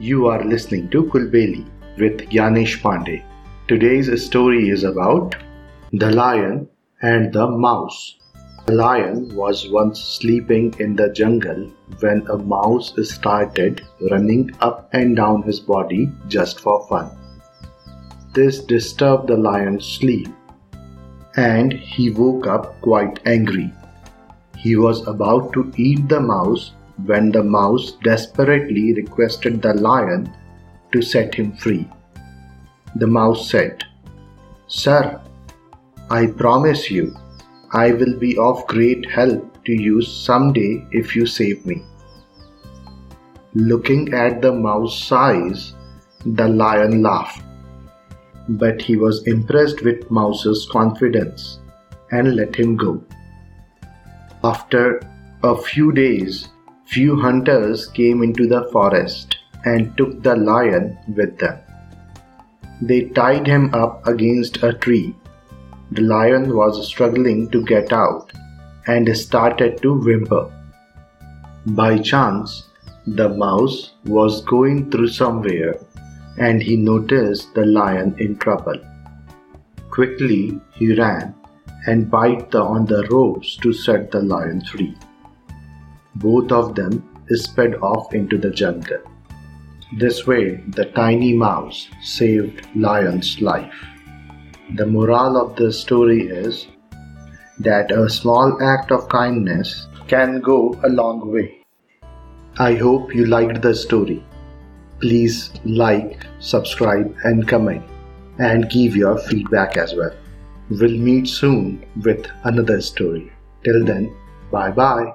You are listening to Kulbeli with Yanesh Pandey. Today's story is about The Lion and the Mouse. A lion was once sleeping in the jungle when a mouse started running up and down his body just for fun. This disturbed the lion's sleep and he woke up quite angry. He was about to eat the mouse when the mouse desperately requested the lion to set him free. The mouse said, Sir, I promise you, I will be of great help to you someday if you save me. Looking at the mouse size, the lion laughed. But he was impressed with Mouse's confidence and let him go. After a few days, few hunters came into the forest and took the lion with them. They tied him up against a tree. The lion was struggling to get out and started to whimper. By chance, the mouse was going through somewhere and he noticed the lion in trouble. Quickly he ran and bit on the ropes to set the lion free. Both of them sped off into the jungle. This way, the tiny mouse saved Lion's life. The moral of the story is that a small act of kindness can go a long way. I hope you liked the story. Please like, subscribe, and comment, and give your feedback as well. We'll meet soon with another story. Till then, bye bye.